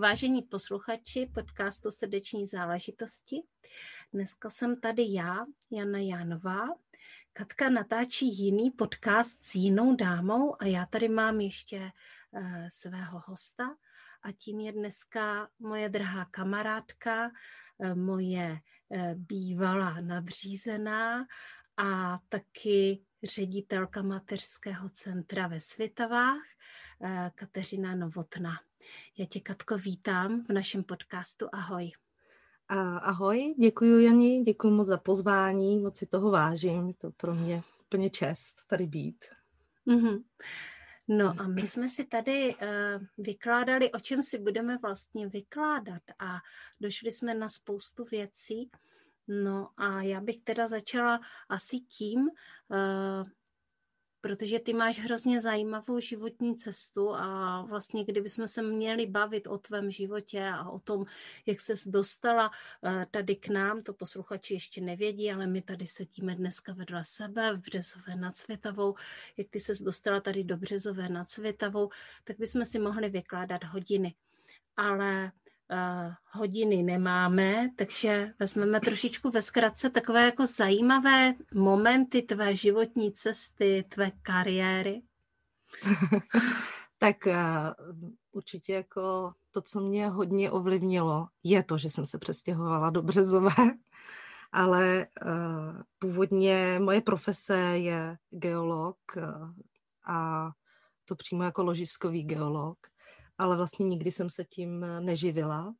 Vážení posluchači podcastu Srdeční záležitosti, dneska jsem tady já, Jana Jánová. Katka natáčí jiný podcast s jinou dámou a já tady mám ještě uh, svého hosta a tím je dneska moje drahá kamarádka, uh, moje uh, bývalá nadřízená a taky ředitelka mateřského centra ve Svitavách, Kateřina Novotná. Já tě, Katko, vítám v našem podcastu. Ahoj. Ahoj, děkuji Jani, děkuji moc za pozvání, moc si toho vážím, to pro mě úplně čest tady být. Mm-hmm. No a my jsme si tady uh, vykládali, o čem si budeme vlastně vykládat a došli jsme na spoustu věcí. No a já bych teda začala asi tím, uh, protože ty máš hrozně zajímavou životní cestu a vlastně kdybychom se měli bavit o tvém životě a o tom, jak ses dostala eh, tady k nám, to posluchači ještě nevědí, ale my tady sedíme dneska vedle sebe v Březové nad Světavou, jak ty ses dostala tady do Březové nad Světavou, tak bychom si mohli vykládat hodiny. Ale hodiny nemáme, takže vezmeme trošičku ve zkratce takové jako zajímavé momenty tvé životní cesty, tvé kariéry. tak uh, určitě jako to, co mě hodně ovlivnilo, je to, že jsem se přestěhovala do Březové, ale uh, původně moje profese je geolog uh, a to přímo jako ložiskový geolog ale vlastně nikdy jsem se tím eh, neživila,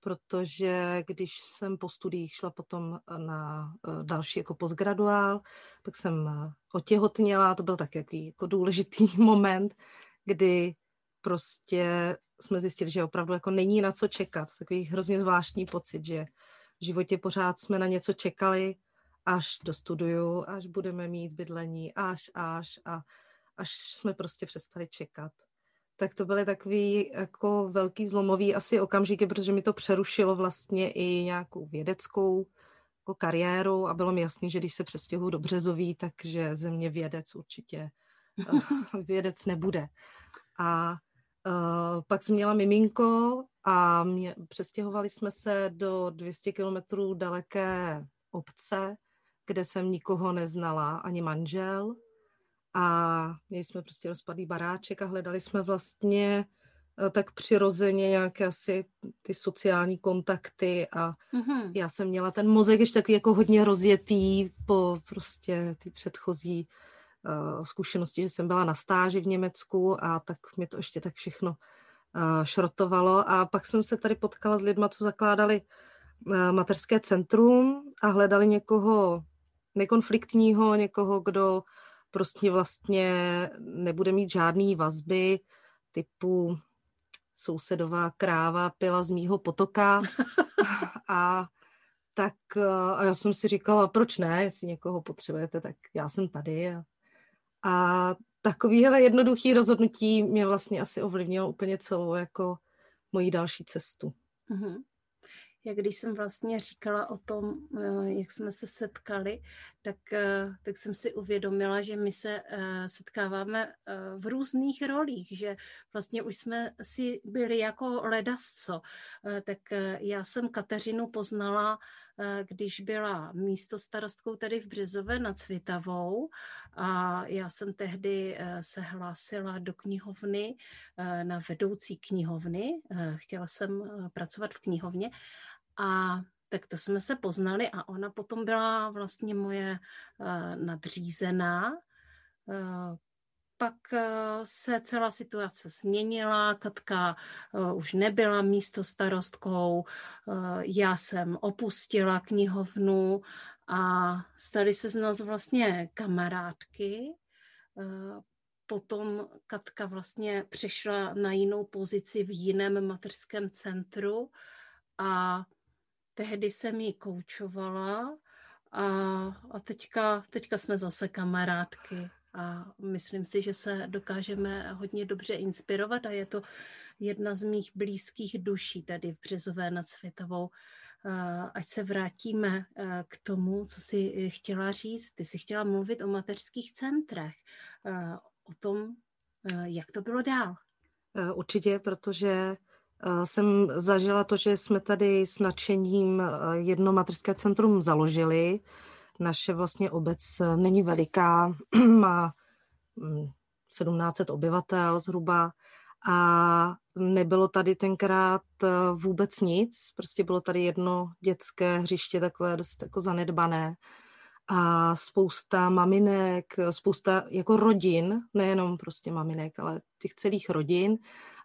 protože když jsem po studiích šla potom na eh, další jako postgraduál, pak jsem eh, otěhotněla, to byl takový jako důležitý moment, kdy prostě jsme zjistili, že opravdu jako není na co čekat. Takový hrozně zvláštní pocit, že v životě pořád jsme na něco čekali, až dostuduju, až budeme mít bydlení, až, až a až jsme prostě přestali čekat tak to byly takový jako velký zlomový asi okamžiky, protože mi to přerušilo vlastně i nějakou vědeckou jako kariéru a bylo mi jasný, že když se přestěhuji do Březoví, takže ze mě vědec určitě uh, vědec nebude. A uh, pak jsem měla miminko a mě, přestěhovali jsme se do 200 kilometrů daleké obce, kde jsem nikoho neznala, ani manžel a měli jsme prostě rozpadlý baráček a hledali jsme vlastně eh, tak přirozeně nějaké asi ty sociální kontakty a mm-hmm. já jsem měla ten mozek ještě takový jako hodně rozjetý po prostě ty předchozí uh, zkušenosti, že jsem byla na stáži v Německu a tak mě to ještě tak všechno uh, šrotovalo a pak jsem se tady potkala s lidma, co zakládali uh, materské centrum a hledali někoho nekonfliktního, někoho, kdo prostě vlastně nebude mít žádný vazby typu sousedová kráva pila z mýho potoka a tak a já jsem si říkala, proč ne, jestli někoho potřebujete, tak já jsem tady. A, a takovýhle jednoduchý rozhodnutí mě vlastně asi ovlivnilo úplně celou jako moji další cestu. Mm-hmm jak když jsem vlastně říkala o tom, eh, jak jsme se setkali, tak, eh, tak jsem si uvědomila, že my se eh, setkáváme v různých rolích, že vlastně už jsme si byli jako ledasco. Tak já jsem Kateřinu poznala, když byla místo starostkou tady v Březové nad Cvitavou a já jsem tehdy se hlásila do knihovny na vedoucí knihovny. Chtěla jsem pracovat v knihovně a tak to jsme se poznali a ona potom byla vlastně moje uh, nadřízená. Uh, pak uh, se celá situace změnila, Katka už nebyla místo starostkou, já jsem opustila knihovnu a stali se z nás vlastně kamarádky. Potom Katka vlastně přešla na jinou pozici v jiném materském centru a tehdy jsem ji koučovala a, a teďka, teďka jsme zase kamarádky a myslím si, že se dokážeme hodně dobře inspirovat a je to jedna z mých blízkých duší tady v Březové nad Světovou. Ať se vrátíme k tomu, co jsi chtěla říct. Ty jsi chtěla mluvit o mateřských centrech, o tom, jak to bylo dál. Určitě, protože jsem zažila to, že jsme tady s nadšením jedno materské centrum založili. Naše vlastně obec není veliká, má 1700 mm, obyvatel zhruba a nebylo tady tenkrát vůbec nic, prostě bylo tady jedno dětské hřiště takové dost jako zanedbané a spousta maminek, spousta jako rodin, nejenom prostě maminek, ale těch celých rodin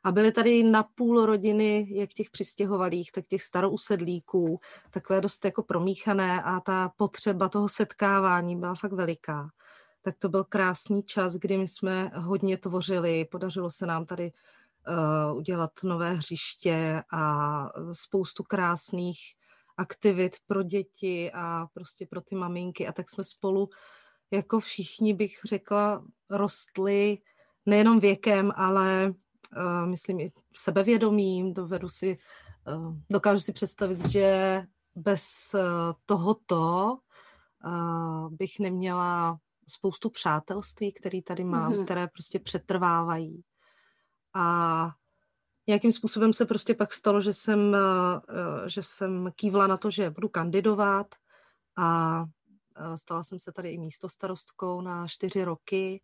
a byly tady na půl rodiny, jak těch přistěhovalých, tak těch starousedlíků, takové dost jako promíchané a ta potřeba toho setkávání byla fakt veliká. Tak to byl krásný čas, kdy my jsme hodně tvořili, podařilo se nám tady uh, udělat nové hřiště a spoustu krásných aktivit pro děti a prostě pro ty maminky a tak jsme spolu jako všichni bych řekla rostli nejenom věkem, ale uh, myslím i sebevědomím, dovedu si, uh, dokážu si představit, že bez uh, tohoto uh, bych neměla spoustu přátelství, které tady mám, mm-hmm. které prostě přetrvávají. A nějakým způsobem se prostě pak stalo, že jsem, že jsem kývla na to, že budu kandidovat a stala jsem se tady i místo starostkou na čtyři roky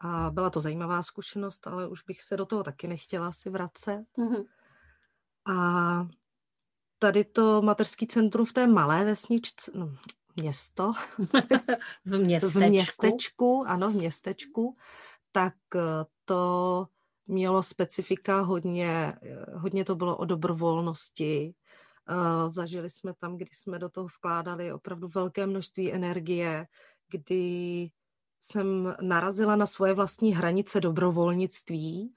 a byla to zajímavá zkušenost, ale už bych se do toho taky nechtěla si vracet. Mm-hmm. A tady to materský centrum v té malé vesničce, no, město. v městečku. v městečku, ano, v městečku, tak eh, to mělo specifika hodně, eh, hodně to bylo o dobrovolnosti. Eh, zažili jsme tam, kdy jsme do toho vkládali opravdu velké množství energie, kdy jsem narazila na svoje vlastní hranice dobrovolnictví,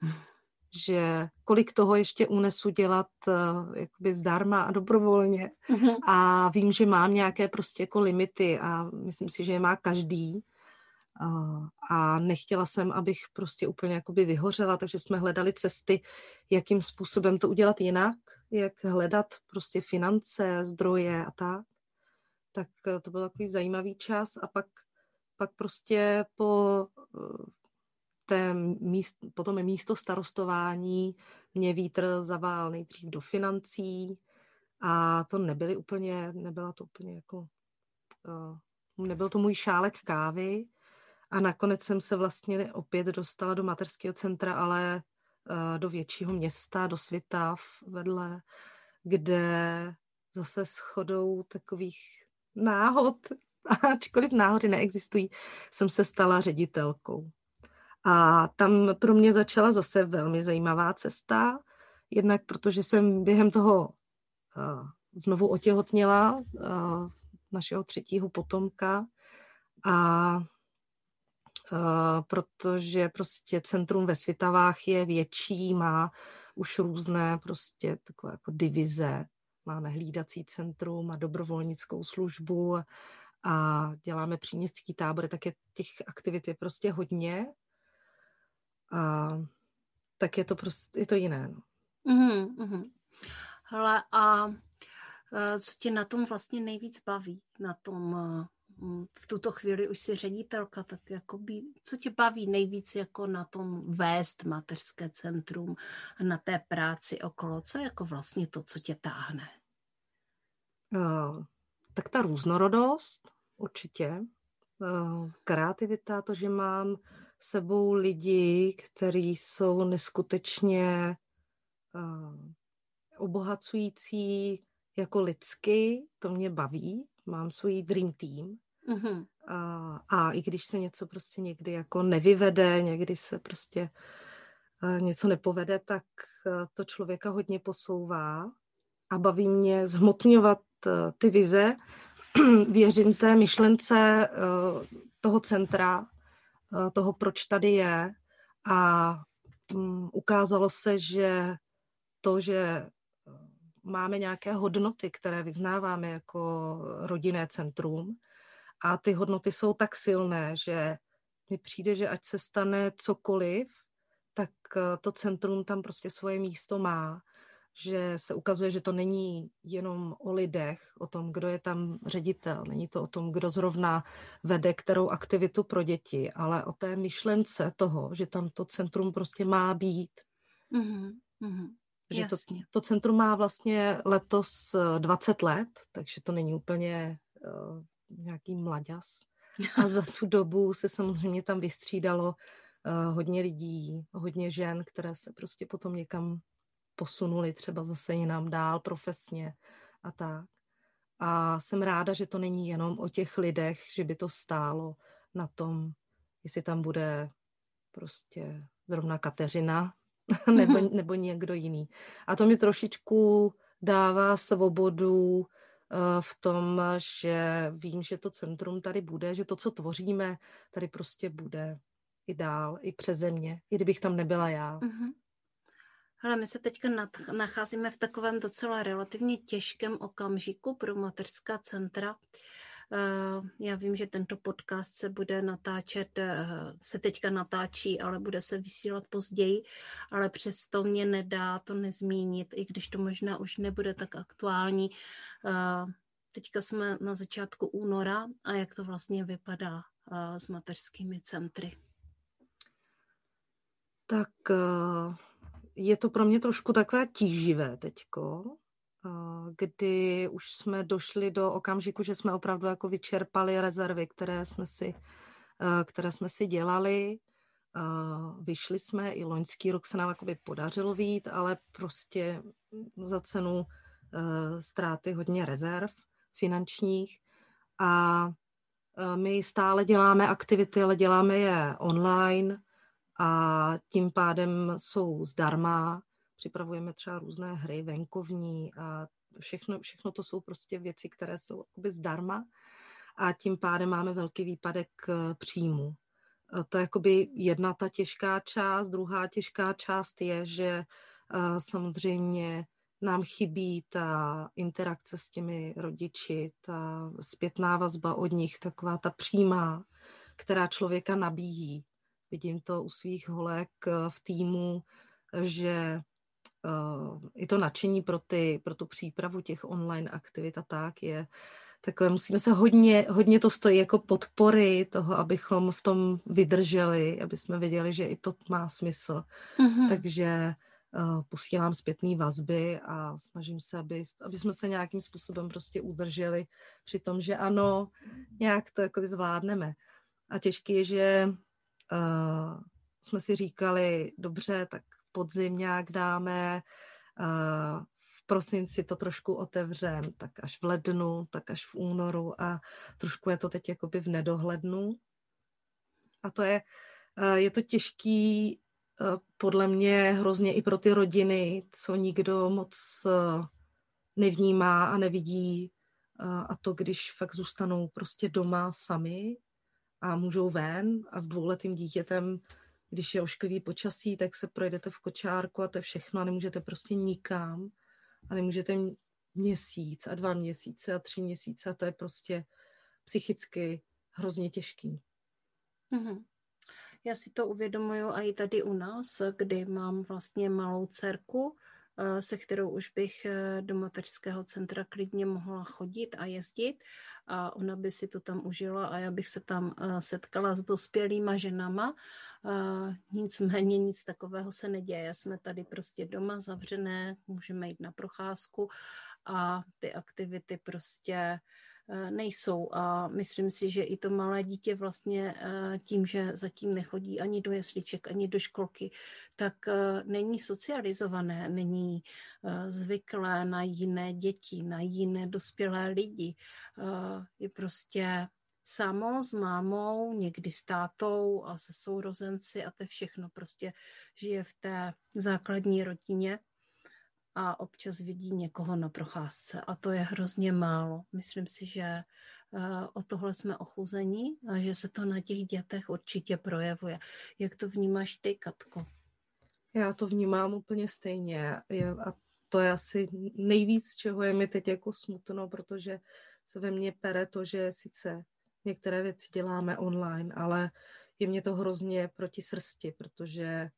že kolik toho ještě unesu dělat uh, jakoby zdarma a dobrovolně. Mm-hmm. A vím, že mám nějaké prostě jako limity a myslím si, že je má každý. A nechtěla jsem, abych prostě úplně jakoby vyhořela, takže jsme hledali cesty, jakým způsobem to udělat jinak, jak hledat prostě finance, zdroje a tak. Tak uh, to byl takový zajímavý čas a pak pak prostě po eh, té míst, potom místo starostování mě vítr zavál nejdřív do financí a to nebyly úplně, nebyla to úplně jako, uh, nebyl to můj šálek kávy a nakonec jsem se vlastně opět dostala do materského centra, ale uh, do většího města, do Svitav vedle, kde zase s chodou takových náhod ačkoliv náhody neexistují, jsem se stala ředitelkou. A tam pro mě začala zase velmi zajímavá cesta, jednak protože jsem během toho uh, znovu otěhotněla uh, našeho třetího potomka a protože prostě centrum ve Svitavách je větší, má už různé prostě takové jako divize. Máme hlídací centrum a dobrovolnickou službu a děláme příměstský tábory, tak je těch aktivit je prostě hodně. A tak je to prostě, je to jiné. No. Mm-hmm. Hele, a e, co tě na tom vlastně nejvíc baví? Na tom, e, v tuto chvíli už jsi ředitelka, tak jakoby, co tě baví nejvíc jako na tom vést mateřské centrum, na té práci okolo? Co je jako vlastně to, co tě táhne? Uh, tak ta různorodost určitě. Eh, kreativita, to, že mám sebou lidi, kteří jsou neskutečně eh, obohacující jako lidsky, to mě baví. Mám svůj dream team. Mm-hmm. A, a i když se něco prostě někdy jako nevyvede, někdy se prostě uh, něco nepovede, tak uh, to člověka hodně posouvá a baví mě zhmotňovat uh, ty vize věřím té myšlence toho centra, toho, proč tady je a mm, ukázalo se, že to, že máme nějaké hodnoty, které vyznáváme jako rodinné centrum a ty hodnoty jsou tak silné, že mi přijde, že ať se stane cokoliv, tak eh, to centrum tam prostě svoje místo má že se ukazuje, že to není jenom o lidech, o tom, kdo je tam ředitel, není to o tom, kdo zrovna vede kterou aktivitu pro děti, ale o té myšlence toho, že tam to centrum prostě má být. Mm-hmm. Mm-hmm. Že to, to centrum má vlastně letos 20 eh, let, takže to není úplně uh, nějaký mladěs. A za tu dobu se samozřejmě tam vystřídalo uh, hodně lidí, hodně žen, které se prostě potom někam posunuli třeba zase jinam dál profesně a tak. A jsem ráda, že to není jenom o těch lidech, že by to stálo na tom, jestli tam bude prostě zrovna Kateřina nebo, nebo někdo jiný. A to mi trošičku dává svobodu uh, v tom, že vím, že to centrum tady bude, že to, co tvoříme, tady prostě bude i dál, i přeze mě, i kdybych tam nebyla já. Mm-hmm. Ale my se teďka nacházíme v takovém docela relativně těžkém okamžiku pro mateřská centra. Eh, já vím, že tento podcast se bude natáčet, eh, se teďka natáčí, ale bude se vysílat později, ale přesto mě nedá to nezmínit, i když to možná už nebude tak aktuální. Eh, teďka jsme na začátku února a jak to vlastně vypadá s mateřskými centry? Tak je to pro mě trošku takové tíživé teďko, kdy už jsme došli do okamžiku, že jsme opravdu jako vyčerpali rezervy, které jsme si, které jsme si dělali. Vyšli jsme, i loňský rok se nám jakoby podařilo vít, ale prostě za cenu ztráty hodně rezerv finančních. A my stále děláme aktivity, ale děláme je online, a tím pádem jsou zdarma. Připravujeme třeba různé hry venkovní a všechno, všechno to jsou prostě věci, které jsou jakoby zdarma a tím pádem máme velký výpadek eh, příjmu. Eh, to je jakoby jedna ta těžká část. Druhá těžká část je, že eh, samozřejmě nám chybí ta interakce s těmi rodiči, ta zpětná vazba od nich, taková ta přímá, která člověka nabíjí. Vidím to u svých holek v týmu, že i to nadšení pro, ty, pro tu přípravu těch online aktivit a tak je takové, musíme se hodně, hodně to stojí jako podpory toho, abychom v tom vydrželi, aby jsme věděli, že i to má smysl. Mm-hmm. Takže uh, posílám zpětné vazby a snažím se, aby, aby jsme se nějakým způsobem prostě udrželi při tom, že ano, nějak to jako zvládneme. A těžké je, že uh, jsme si říkali, dobře, tak podzim nějak dáme, uh, v prosinci to trošku otevřem, tak až v lednu, tak až v únoru a trošku je to teď jakoby v nedohlednu. A to je, uh, je to těžký uh, podle mě hrozně i pro ty rodiny, co nikdo moc nevnímá a nevidí. A to, když fakt zůstanou prostě doma sami a můžou ven a s dvouletým dítětem, když je ošklivý počasí, tak se projdete v kočárku a to je všechno a nemůžete prostě nikam a nemůžete měsíc a dva měsíce a tři měsíce a to je prostě psychicky hrozně těžký. Mm-hmm. Já si to uvědomuju i tady u nás, kdy mám vlastně malou dcerku, se kterou už bych eh, do mateřského centra klidně mohla chodit a jezdit a ona by si to tam užila a já bych se tam eh, setkala s dospělýma ženama. Nicméně nic takového se neděje. Jsme tady prostě doma zavřené, můžeme jít na procházku a ty aktivity prostě Eh, nejsou. A myslím si, že i to malé dítě vlastně eh, tím, že zatím nechodí ani do jesliček, ani do školky, tak eh, není socializované, není zvyklé na jiné děti, na jiné dospělé lidi. Je prostě samo s mámou, někdy s tátou a se sourozenci a to všechno prostě žije v té základní rodině a občas vidí někoho na procházce a to je hrozně málo. Myslím si, že eh, o tohle jsme ochuzení a že se to na těch dětech určitě projevuje. Jak to vnímáš ty, Katko? Já to vnímám úplně stejně. A to je asi nejvíc, čeho je mi teď jako smutno, protože se ve mně pere to, že sice některé věci děláme online, ale je mě to hrozně proti srsti, protože eh,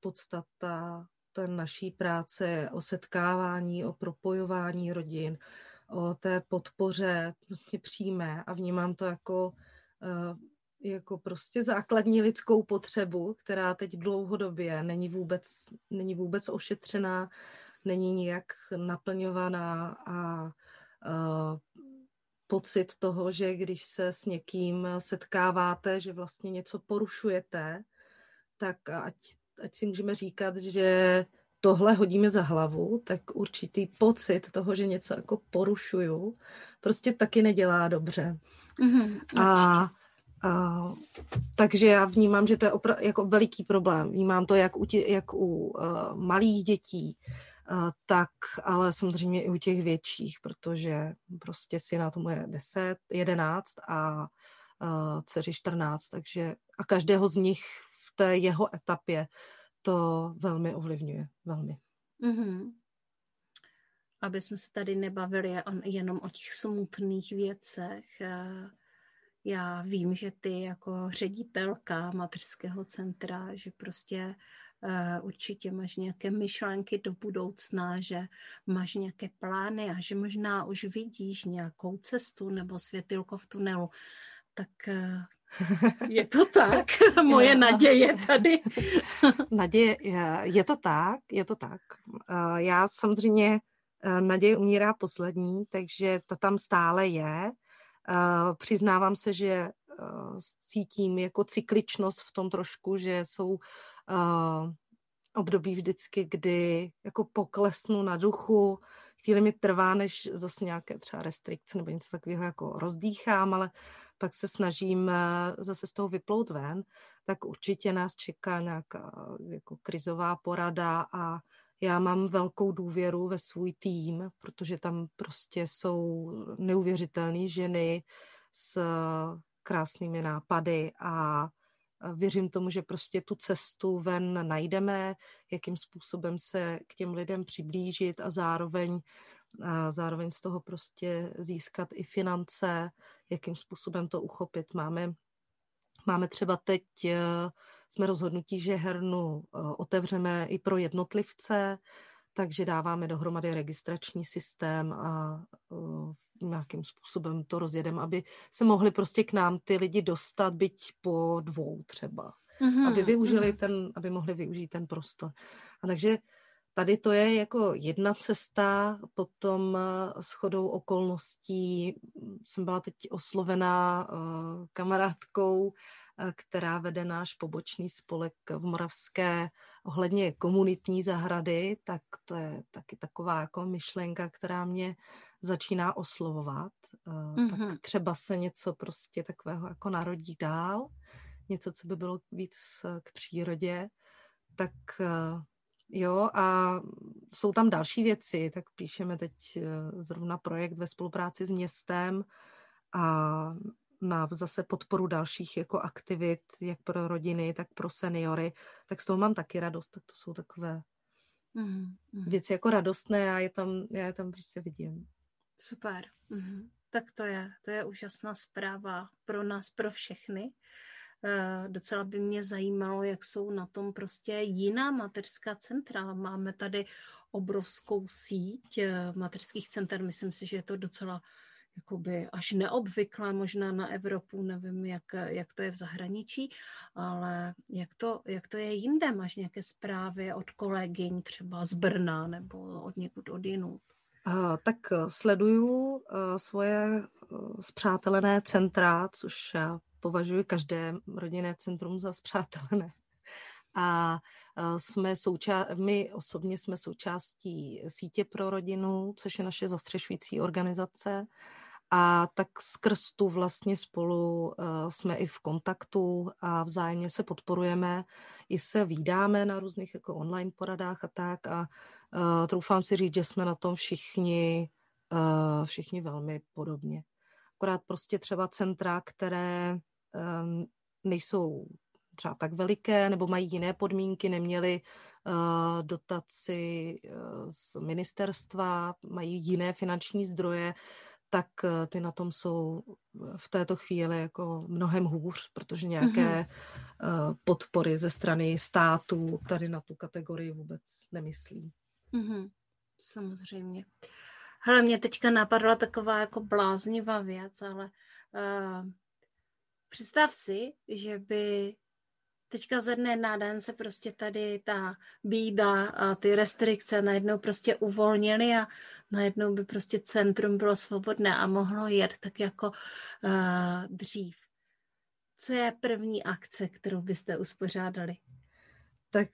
podstata té naší práce o setkávání, o propojování rodin, o té podpoře prostě přímé a vnímám to jako, eh, jako prostě základní lidskou potřebu, která teď dlouhodobě není vůbec, není vůbec ošetřená, není nijak naplňovaná a uh, pocit toho, že když se s někým setkáváte, že vlastně něco porušujete, tak ať, ať si můžeme říkat, že tohle hodíme za hlavu, tak určitý pocit toho, že něco jako porušuju, prostě taky nedělá dobře. Mm-hmm, a, a, takže já vnímám, že to je opra- jako veliký problém. Vnímám to jak u, tě, jak u uh, malých dětí, tak ale samozřejmě i u těch větších, protože prostě si na tomu je 10, 11 a uh, dceři 14, takže a každého z nich té jeho etapě to velmi ovlivňuje, velmi. Mm-hmm. Aby jsme se tady nebavili jenom o těch smutných věcech, eh, já vím, že ty jako ředitelka mateřského centra, že prostě Eh, určitě máš nějaké myšlenky do budoucna, že máš nějaké plány a že možná už vidíš nějakou cestu nebo světilko v tunelu. Tak eh, je to tak, moje naděje tady. naděje, je to tak, je to tak. Eh, já samozřejmě naděje umírá poslední, takže ta tam stále je. Přiznávám se, že cítím jako cykličnost v tom trošku, že jsou uh, období vždycky, kdy jako poklesnu na duchu, chvíli mi trvá, než zase nějaké třeba restrikce nebo něco takového jako rozdýchám, ale pak se snažím eh, zase z toho vyplout ven, tak určitě nás čeká nějaká jako krizová porada a já mám velkou důvěru ve svůj tým, protože tam prostě jsou neuvěřitelné ženy s krásnými nápady a Věřím tomu, že prostě tu cestu ven najdeme, jakým způsobem se k těm lidem přiblížit a zároveň, a zároveň z toho prostě získat i finance, jakým způsobem to uchopit. Máme, máme třeba teď, e, jsme rozhodnutí, že hernu e, otevřeme i pro jednotlivce, takže dáváme dohromady registrační systém a e, nějakým způsobem to rozjedem, aby se mohli prostě k nám ty lidi dostat, byť po dvou třeba. Mm-hmm. Aby využili mm-hmm. ten, aby mohli využít ten prostor. A takže tady to je jako jedna cesta, potom eh, s chodou okolností jsem byla teď oslovená uh, kamarádkou, eh, která vede náš pobočný spolek v Moravské ohledně komunitní zahrady, tak to je taky taková jako myšlenka, která mě začíná oslovovat, mm-hmm. tak třeba se něco prostě takového jako narodí dál, něco, co by bylo víc eh, k přírodě, tak eh, jo, a jsou tam další věci, tak píšeme teď zrovna projekt ve spolupráci s městem a na zase podporu dalších jako aktivit, jak pro rodiny, tak pro seniory, tak z toho mám taky radost, tak to jsou takové mm-hmm. věci jako radostné a je tam, já je tam prostě vidím. Super. Mm-hmm. Tak to je, to je úžasná zpráva pro nás, pro všechny. Uh, docela by mě zajímalo, jak jsou na tom prostě jiná mateřská centra. Máme tady obrovskou síť uh, mateřských center. Myslím si, že je to docela jakoby až neobvyklé možná na Evropu, nevím, jak, jak to je v zahraničí, ale jak to, jak to je jinde? Máš nějaké zprávy od kolegyň třeba z Brna nebo od někud od jinut? tak eh, sleduju eh, svoje zpřátelené eh, centra, což považuji každé rodinné centrum za zpřátelené. A jsme souča- my osobně jsme součástí sítě pro rodinu, což je naše zastřešující organizace. A tak skrz tu vlastně spolu jsme i v kontaktu a vzájemně se podporujeme, i se výdáme na různých jako online poradách a tak. A Uh, troufám si říct, že jsme na tom všichni, všichni velmi podobně. Akorát prostě třeba centra, které um, nejsou třeba tak veliké, nebo mají jiné podmínky, neměli uh, dotaci uh, z ministerstva, mají jiné finanční zdroje, tak uh, ty na tom jsou v této chvíli jako mnohem hůř, protože nějaké mm-hmm. uh, podpory ze strany států tady na tu kategorii vůbec nemyslí. Mm-hmm. Samozřejmě. Hele, mě teďka napadla taková jako bláznivá věc, ale uh, představ si, že by teďka ze dne na den se prostě tady ta bída a ty restrikce najednou prostě uvolnily a najednou by prostě centrum bylo svobodné a mohlo jet tak jako uh, dřív. Co je první akce, kterou byste uspořádali? Tak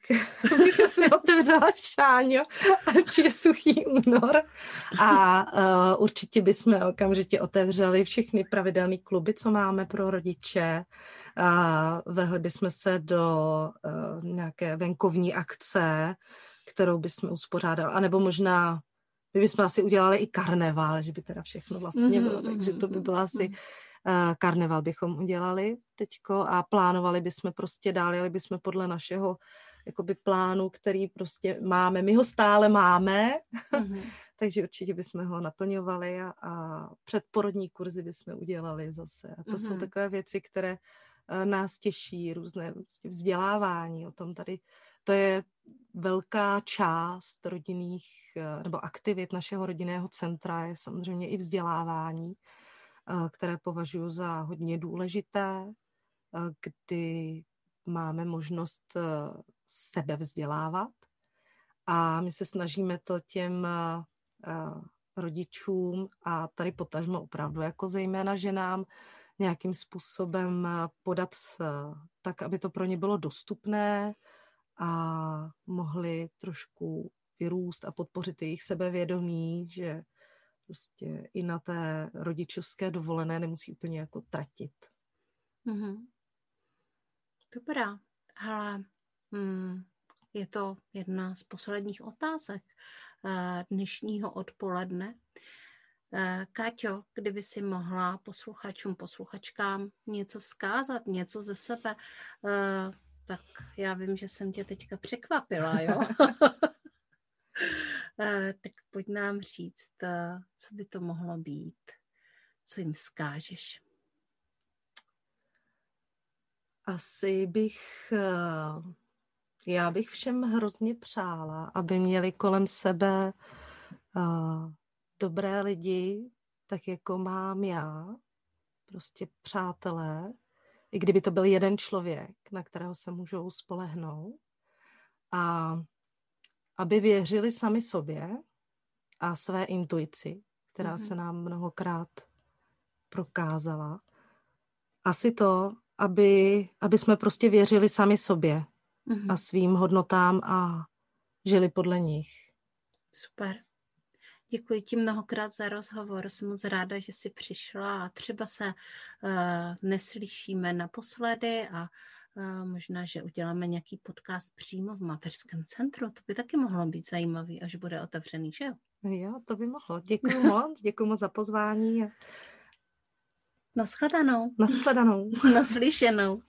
bych si otevřela šáňo, ať je suchý únor. A uh, určitě bychom okamžitě otevřeli všechny pravidelné kluby, co máme pro rodiče. A vrhli bychom se do uh, nějaké venkovní akce, kterou bychom uspořádali. A nebo možná my bychom asi udělali i karneval, že by teda všechno vlastně bylo, mm-hmm, takže to by bylo asi uh, karneval bychom udělali teďko a plánovali bychom prostě dál, jeli bychom podle našeho jakoby plánu, který prostě máme. My ho stále máme, mm-hmm. takže určitě bychom ho naplňovali a, a předporodní kurzy bychom udělali zase. A to mm-hmm. jsou takové věci, které uh, nás těší, různé prostě vzdělávání o tom tady. To je velká část rodinných uh, nebo aktivit našeho rodinného centra je samozřejmě i vzdělávání, které považuji za hodně důležité, kdy máme možnost sebe vzdělávat a my se snažíme to těm rodičům a tady potažmo opravdu jako zejména ženám nějakým způsobem podat tak, aby to pro ně bylo dostupné a mohli trošku vyrůst a podpořit jejich sebevědomí, že prostě i na té rodičovské dovolené nemusí úplně jako tratit. Mm-hmm. Dobrá, ale Hmm, je to jedna z posledních otázek eh, dnešního odpoledne. Eh, Káťo, kdyby si mohla posluchačům, posluchačkám něco vzkázat, něco ze sebe, eh, tak já vím, že jsem tě teďka překvapila, jo? tak pojď nám říct, co by to mohlo být, co jim skážeš. Asi bych já bych všem hrozně přála, aby měli kolem sebe dobré lidi, tak jako mám já, prostě přátelé, i kdyby to byl jeden člověk, na kterého se můžou spolehnout a aby věřili sami sobě a své intuici, která mm-hmm. se nám mnohokrát prokázala. Asi to, aby, aby jsme prostě věřili sami sobě, mm-hmm. a svým hodnotám a žili podle nich. Super. Děkuji ti mnohokrát za rozhovor. Jsem moc ráda, že jsi přišla a třeba se uh, neslyšíme naposledy a uh, možná, že uděláme nějaký podcast přímo v mateřském centru. To by taky mohlo být zajímavý, až bude otevřený, že jo? Jo, to by mohlo. Děkuji moc, děkuji moc za pozvání. Naschledanou. Naschledanou. Naslyšenou.